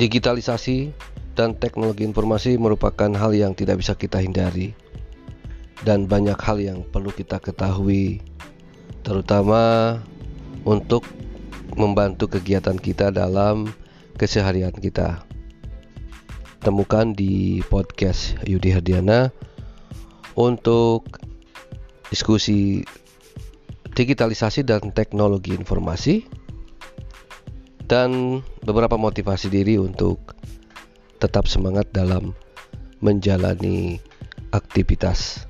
Digitalisasi dan teknologi informasi merupakan hal yang tidak bisa kita hindari dan banyak hal yang perlu kita ketahui terutama untuk membantu kegiatan kita dalam keseharian kita. Temukan di podcast Yudi Hardiana untuk diskusi digitalisasi dan teknologi informasi dan beberapa motivasi diri untuk tetap semangat dalam menjalani aktivitas.